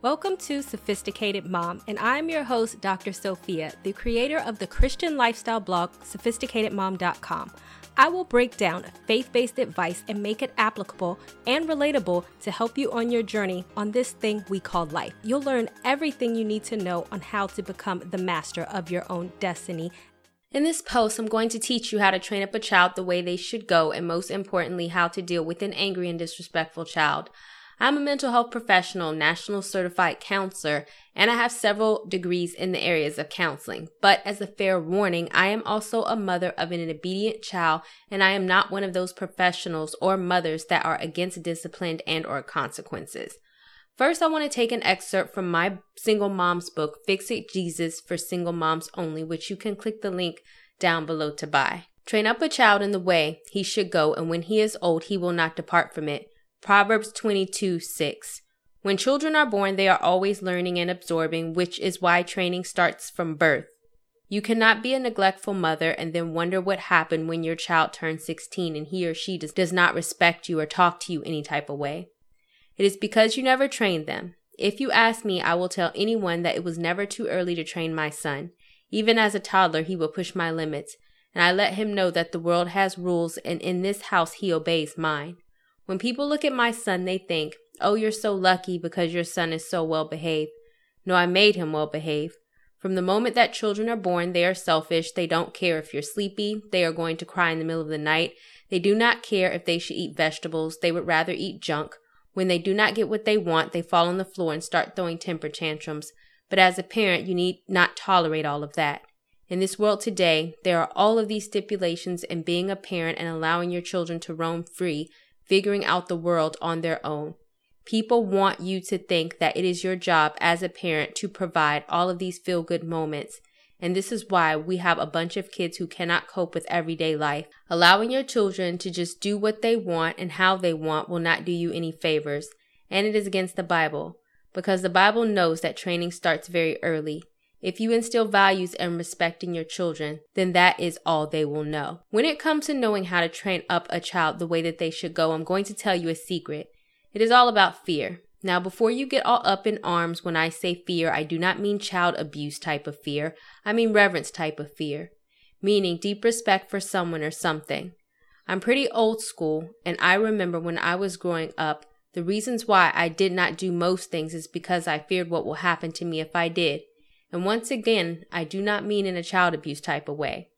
Welcome to Sophisticated Mom, and I'm your host, Dr. Sophia, the creator of the Christian lifestyle blog, sophisticatedmom.com. I will break down faith based advice and make it applicable and relatable to help you on your journey on this thing we call life. You'll learn everything you need to know on how to become the master of your own destiny. In this post, I'm going to teach you how to train up a child the way they should go, and most importantly, how to deal with an angry and disrespectful child. I'm a mental health professional, national certified counselor, and I have several degrees in the areas of counseling. But as a fair warning, I am also a mother of an obedient child, and I am not one of those professionals or mothers that are against discipline and or consequences. First, I want to take an excerpt from my single mom's book, Fix It Jesus for Single Moms Only, which you can click the link down below to buy. Train up a child in the way he should go, and when he is old, he will not depart from it. Proverbs 22 6. When children are born, they are always learning and absorbing, which is why training starts from birth. You cannot be a neglectful mother and then wonder what happened when your child turns 16 and he or she does, does not respect you or talk to you any type of way. It is because you never trained them. If you ask me, I will tell anyone that it was never too early to train my son. Even as a toddler, he will push my limits, and I let him know that the world has rules and in this house he obeys mine. When people look at my son, they think, oh, you're so lucky because your son is so well behaved. No, I made him well behaved. From the moment that children are born, they are selfish. They don't care if you're sleepy. They are going to cry in the middle of the night. They do not care if they should eat vegetables. They would rather eat junk. When they do not get what they want, they fall on the floor and start throwing temper tantrums. But as a parent, you need not tolerate all of that. In this world today, there are all of these stipulations, and being a parent and allowing your children to roam free figuring out the world on their own. People want you to think that it is your job as a parent to provide all of these feel good moments. And this is why we have a bunch of kids who cannot cope with everyday life. Allowing your children to just do what they want and how they want will not do you any favors. And it is against the Bible. Because the Bible knows that training starts very early. If you instill values and respect in your children, then that is all they will know. When it comes to knowing how to train up a child the way that they should go, I'm going to tell you a secret. It is all about fear. Now, before you get all up in arms when I say fear, I do not mean child abuse type of fear. I mean reverence type of fear, meaning deep respect for someone or something. I'm pretty old school, and I remember when I was growing up, the reasons why I did not do most things is because I feared what will happen to me if I did. And once again, I do not mean in a child abuse type of way.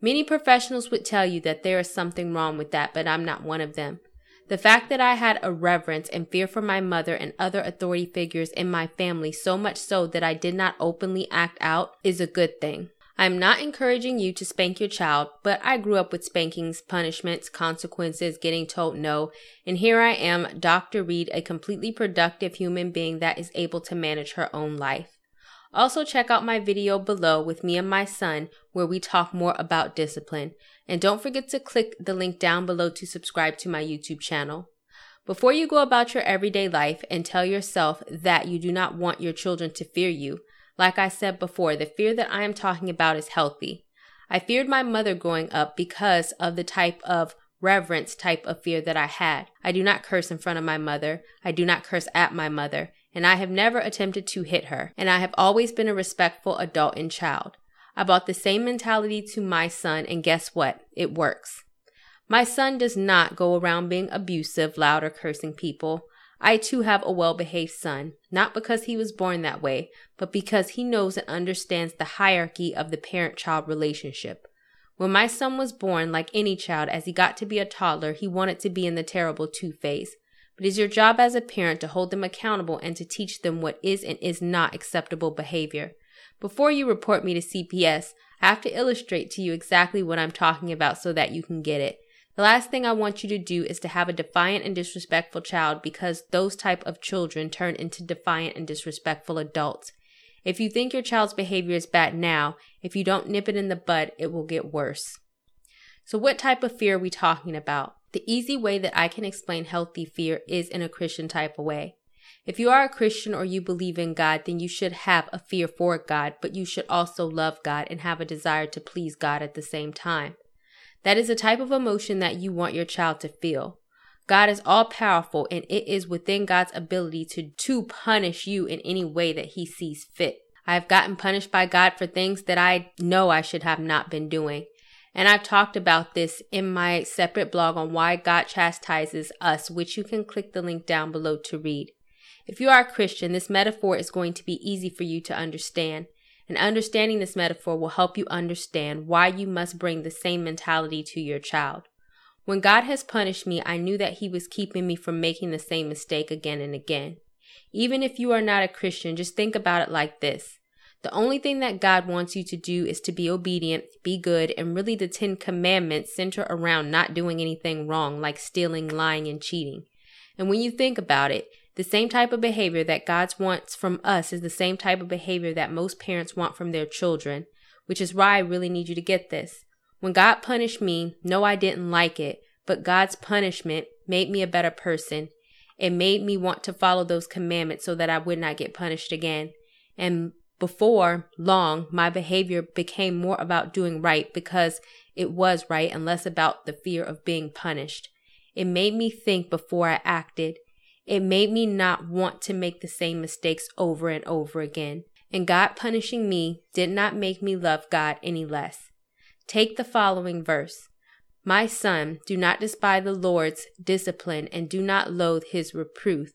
Many professionals would tell you that there is something wrong with that, but I'm not one of them. The fact that I had a reverence and fear for my mother and other authority figures in my family, so much so that I did not openly act out, is a good thing. I'm not encouraging you to spank your child, but I grew up with spankings, punishments, consequences, getting told no, and here I am, Dr. Reed, a completely productive human being that is able to manage her own life. Also, check out my video below with me and my son where we talk more about discipline. And don't forget to click the link down below to subscribe to my YouTube channel. Before you go about your everyday life and tell yourself that you do not want your children to fear you, like I said before, the fear that I am talking about is healthy. I feared my mother growing up because of the type of reverence type of fear that I had. I do not curse in front of my mother. I do not curse at my mother and I have never attempted to hit her, and I have always been a respectful adult and child. I brought the same mentality to my son, and guess what? It works. My son does not go around being abusive, loud, or cursing people. I too have a well behaved son, not because he was born that way, but because he knows and understands the hierarchy of the parent child relationship. When my son was born, like any child, as he got to be a toddler, he wanted to be in the terrible two phase but it is your job as a parent to hold them accountable and to teach them what is and is not acceptable behavior. Before you report me to CPS, I have to illustrate to you exactly what I'm talking about so that you can get it. The last thing I want you to do is to have a defiant and disrespectful child because those type of children turn into defiant and disrespectful adults. If you think your child's behavior is bad now, if you don't nip it in the bud, it will get worse. So what type of fear are we talking about? The easy way that I can explain healthy fear is in a Christian type of way. If you are a Christian or you believe in God, then you should have a fear for God, but you should also love God and have a desire to please God at the same time. That is a type of emotion that you want your child to feel. God is all powerful and it is within God's ability to, to punish you in any way that he sees fit. I have gotten punished by God for things that I know I should have not been doing. And I've talked about this in my separate blog on why God chastises us, which you can click the link down below to read. If you are a Christian, this metaphor is going to be easy for you to understand. And understanding this metaphor will help you understand why you must bring the same mentality to your child. When God has punished me, I knew that He was keeping me from making the same mistake again and again. Even if you are not a Christian, just think about it like this. The only thing that God wants you to do is to be obedient, be good, and really the Ten Commandments center around not doing anything wrong, like stealing, lying, and cheating. And when you think about it, the same type of behavior that God wants from us is the same type of behavior that most parents want from their children, which is why I really need you to get this. When God punished me, no, I didn't like it, but God's punishment made me a better person. It made me want to follow those commandments so that I would not get punished again. And before long, my behavior became more about doing right because it was right and less about the fear of being punished. It made me think before I acted. It made me not want to make the same mistakes over and over again. And God punishing me did not make me love God any less. Take the following verse. My son, do not despise the Lord's discipline and do not loathe his reproof.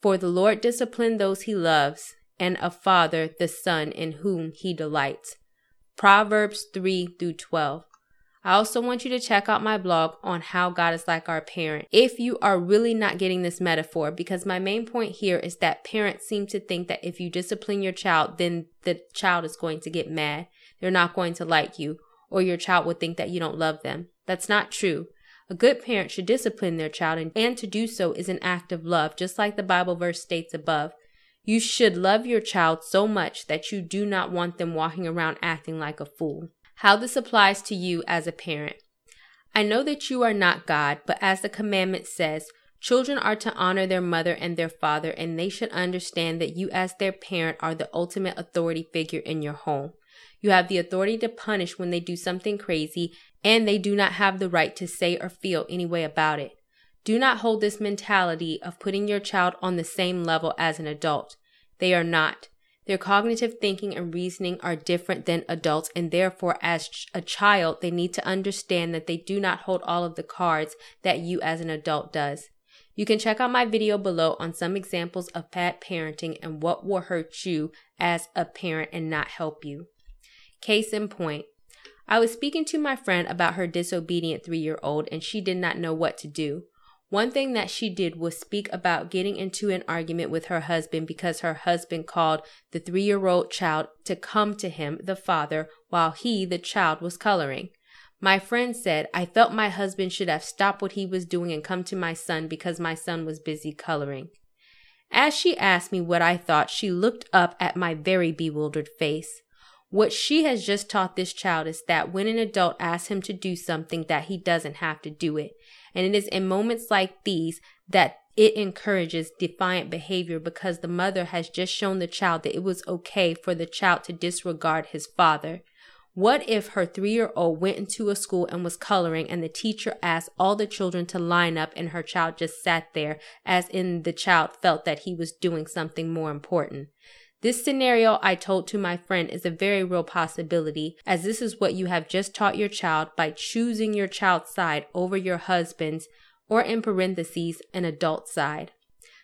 For the Lord disciplines those he loves, and a father the son in whom he delights. Proverbs 3 through 12. I also want you to check out my blog on how God is like our parent. If you are really not getting this metaphor, because my main point here is that parents seem to think that if you discipline your child, then the child is going to get mad. They're not going to like you, or your child would think that you don't love them. That's not true. A good parent should discipline their child, and, and to do so is an act of love, just like the Bible verse states above. You should love your child so much that you do not want them walking around acting like a fool. How this applies to you as a parent. I know that you are not God, but as the commandment says, children are to honor their mother and their father, and they should understand that you, as their parent, are the ultimate authority figure in your home. You have the authority to punish when they do something crazy, and they do not have the right to say or feel any way about it. Do not hold this mentality of putting your child on the same level as an adult. They are not. Their cognitive thinking and reasoning are different than adults, and therefore, as a child, they need to understand that they do not hold all of the cards that you as an adult does. You can check out my video below on some examples of bad parenting and what will hurt you as a parent and not help you. Case in point, I was speaking to my friend about her disobedient three year old, and she did not know what to do. One thing that she did was speak about getting into an argument with her husband because her husband called the three year old child to come to him, the father, while he, the child, was coloring. My friend said, I felt my husband should have stopped what he was doing and come to my son because my son was busy coloring. As she asked me what I thought, she looked up at my very bewildered face. What she has just taught this child is that when an adult asks him to do something that he doesn't have to do it. And it is in moments like these that it encourages defiant behavior because the mother has just shown the child that it was okay for the child to disregard his father. What if her three year old went into a school and was coloring and the teacher asked all the children to line up and her child just sat there as in the child felt that he was doing something more important? This scenario I told to my friend is a very real possibility, as this is what you have just taught your child by choosing your child's side over your husband's, or in parentheses, an adult side.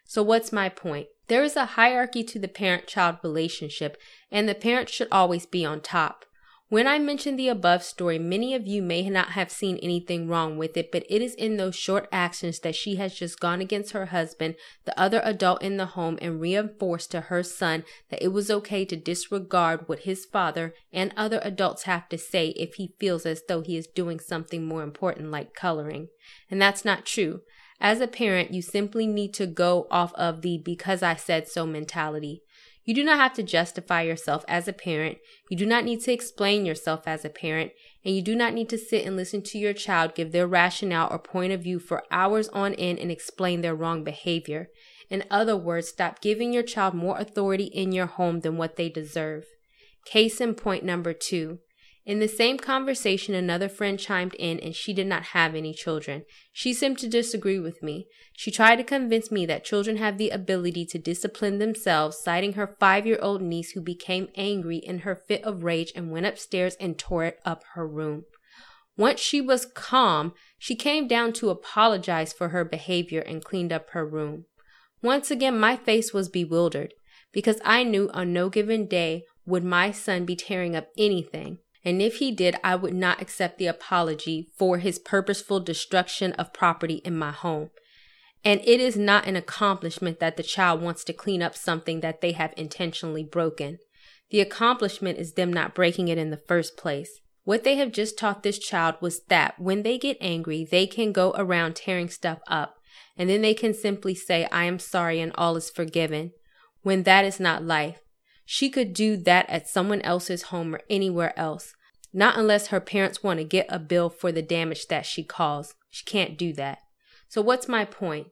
So, what's my point? There is a hierarchy to the parent child relationship, and the parent should always be on top. When I mentioned the above story, many of you may not have seen anything wrong with it, but it is in those short actions that she has just gone against her husband, the other adult in the home, and reinforced to her son that it was okay to disregard what his father and other adults have to say if he feels as though he is doing something more important like coloring. And that's not true. As a parent, you simply need to go off of the because I said so mentality. You do not have to justify yourself as a parent. You do not need to explain yourself as a parent. And you do not need to sit and listen to your child give their rationale or point of view for hours on end and explain their wrong behavior. In other words, stop giving your child more authority in your home than what they deserve. Case in point number two. In the same conversation, another friend chimed in and she did not have any children. She seemed to disagree with me. She tried to convince me that children have the ability to discipline themselves, citing her five year old niece who became angry in her fit of rage and went upstairs and tore up her room. Once she was calm, she came down to apologize for her behavior and cleaned up her room. Once again, my face was bewildered because I knew on no given day would my son be tearing up anything and if he did, I would not accept the apology for his purposeful destruction of property in my home. And it is not an accomplishment that the child wants to clean up something that they have intentionally broken. The accomplishment is them not breaking it in the first place. What they have just taught this child was that when they get angry, they can go around tearing stuff up, and then they can simply say, I am sorry and all is forgiven, when that is not life. She could do that at someone else's home or anywhere else. Not unless her parents want to get a bill for the damage that she caused. She can't do that. So, what's my point?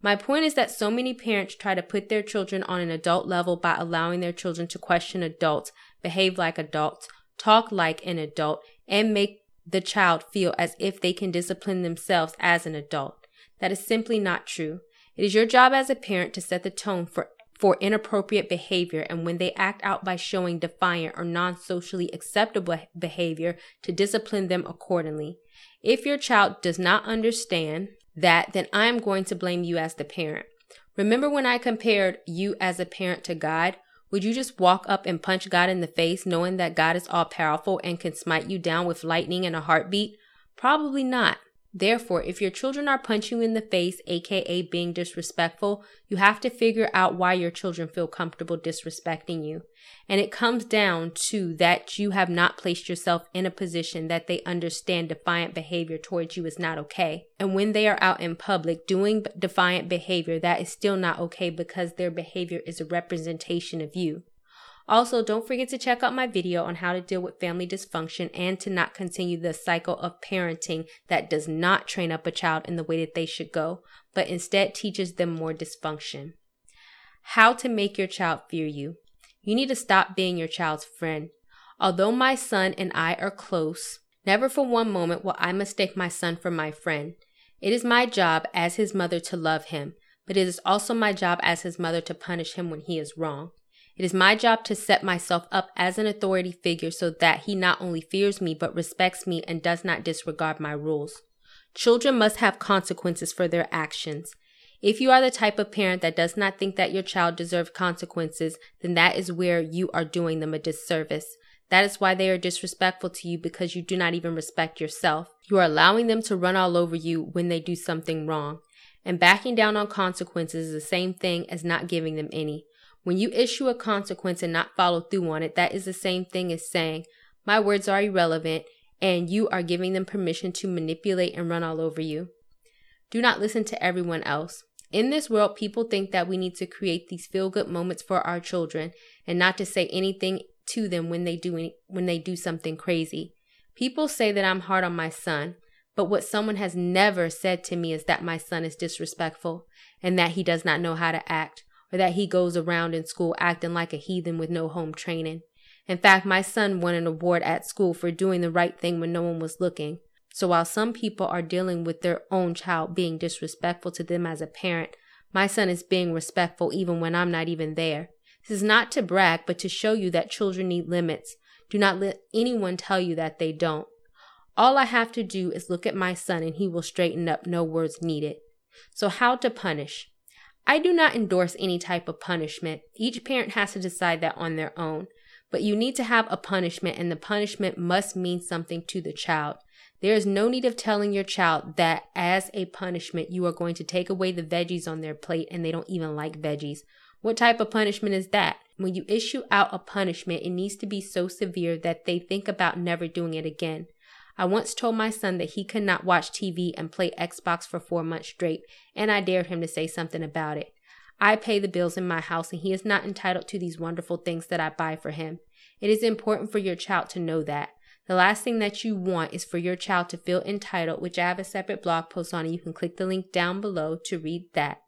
My point is that so many parents try to put their children on an adult level by allowing their children to question adults, behave like adults, talk like an adult, and make the child feel as if they can discipline themselves as an adult. That is simply not true. It is your job as a parent to set the tone for for inappropriate behavior and when they act out by showing defiant or non socially acceptable behavior, to discipline them accordingly. If your child does not understand that, then I am going to blame you as the parent. Remember when I compared you as a parent to God? Would you just walk up and punch God in the face knowing that God is all powerful and can smite you down with lightning and a heartbeat? Probably not. Therefore, if your children are punching you in the face, aka being disrespectful, you have to figure out why your children feel comfortable disrespecting you. And it comes down to that you have not placed yourself in a position that they understand defiant behavior towards you is not okay. And when they are out in public doing defiant behavior, that is still not okay because their behavior is a representation of you. Also, don't forget to check out my video on how to deal with family dysfunction and to not continue the cycle of parenting that does not train up a child in the way that they should go, but instead teaches them more dysfunction. How to make your child fear you. You need to stop being your child's friend. Although my son and I are close, never for one moment will I mistake my son for my friend. It is my job as his mother to love him, but it is also my job as his mother to punish him when he is wrong. It is my job to set myself up as an authority figure so that he not only fears me, but respects me and does not disregard my rules. Children must have consequences for their actions. If you are the type of parent that does not think that your child deserves consequences, then that is where you are doing them a disservice. That is why they are disrespectful to you because you do not even respect yourself. You are allowing them to run all over you when they do something wrong. And backing down on consequences is the same thing as not giving them any. When you issue a consequence and not follow through on it, that is the same thing as saying, My words are irrelevant, and you are giving them permission to manipulate and run all over you. Do not listen to everyone else. In this world, people think that we need to create these feel good moments for our children and not to say anything to them when they do any, when they do something crazy. People say that I'm hard on my son, but what someone has never said to me is that my son is disrespectful and that he does not know how to act or that he goes around in school acting like a heathen with no home training. In fact, my son won an award at school for doing the right thing when no one was looking. So while some people are dealing with their own child being disrespectful to them as a parent, my son is being respectful even when I'm not even there. This is not to brag, but to show you that children need limits. Do not let anyone tell you that they don't. All I have to do is look at my son and he will straighten up, no words needed. So, how to punish? I do not endorse any type of punishment. Each parent has to decide that on their own. But you need to have a punishment, and the punishment must mean something to the child. There is no need of telling your child that as a punishment, you are going to take away the veggies on their plate and they don't even like veggies. What type of punishment is that? When you issue out a punishment, it needs to be so severe that they think about never doing it again. I once told my son that he could not watch TV and play Xbox for four months straight, and I dared him to say something about it. I pay the bills in my house, and he is not entitled to these wonderful things that I buy for him. It is important for your child to know that. The last thing that you want is for your child to feel entitled, which I have a separate blog post on, and you can click the link down below to read that.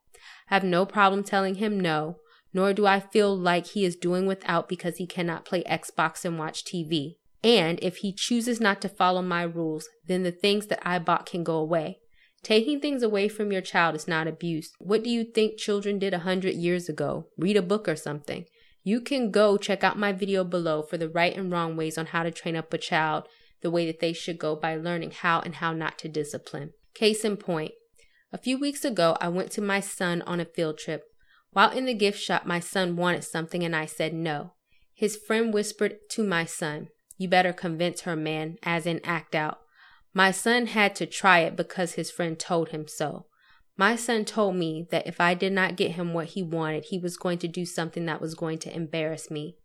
I have no problem telling him no, nor do I feel like he is doing without because he cannot play Xbox and watch TV. And if he chooses not to follow my rules, then the things that I bought can go away. Taking things away from your child is not abuse. What do you think children did a hundred years ago? Read a book or something. You can go check out my video below for the right and wrong ways on how to train up a child the way that they should go by learning how and how not to discipline. Case in point, a few weeks ago, I went to my son on a field trip. While in the gift shop, my son wanted something and I said no. His friend whispered to my son, You better convince her, man, as in act out. My son had to try it because his friend told him so. My son told me that if I did not get him what he wanted, he was going to do something that was going to embarrass me.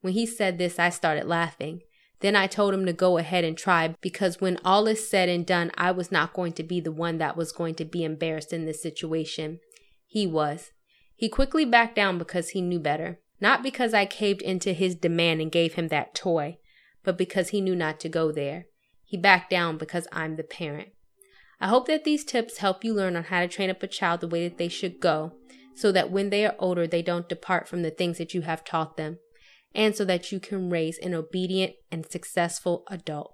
When he said this, I started laughing. Then I told him to go ahead and try because when all is said and done, I was not going to be the one that was going to be embarrassed in this situation. He was. He quickly backed down because he knew better. Not because I caved into his demand and gave him that toy, but because he knew not to go there. He backed down because I'm the parent. I hope that these tips help you learn on how to train up a child the way that they should go, so that when they are older, they don't depart from the things that you have taught them, and so that you can raise an obedient and successful adult.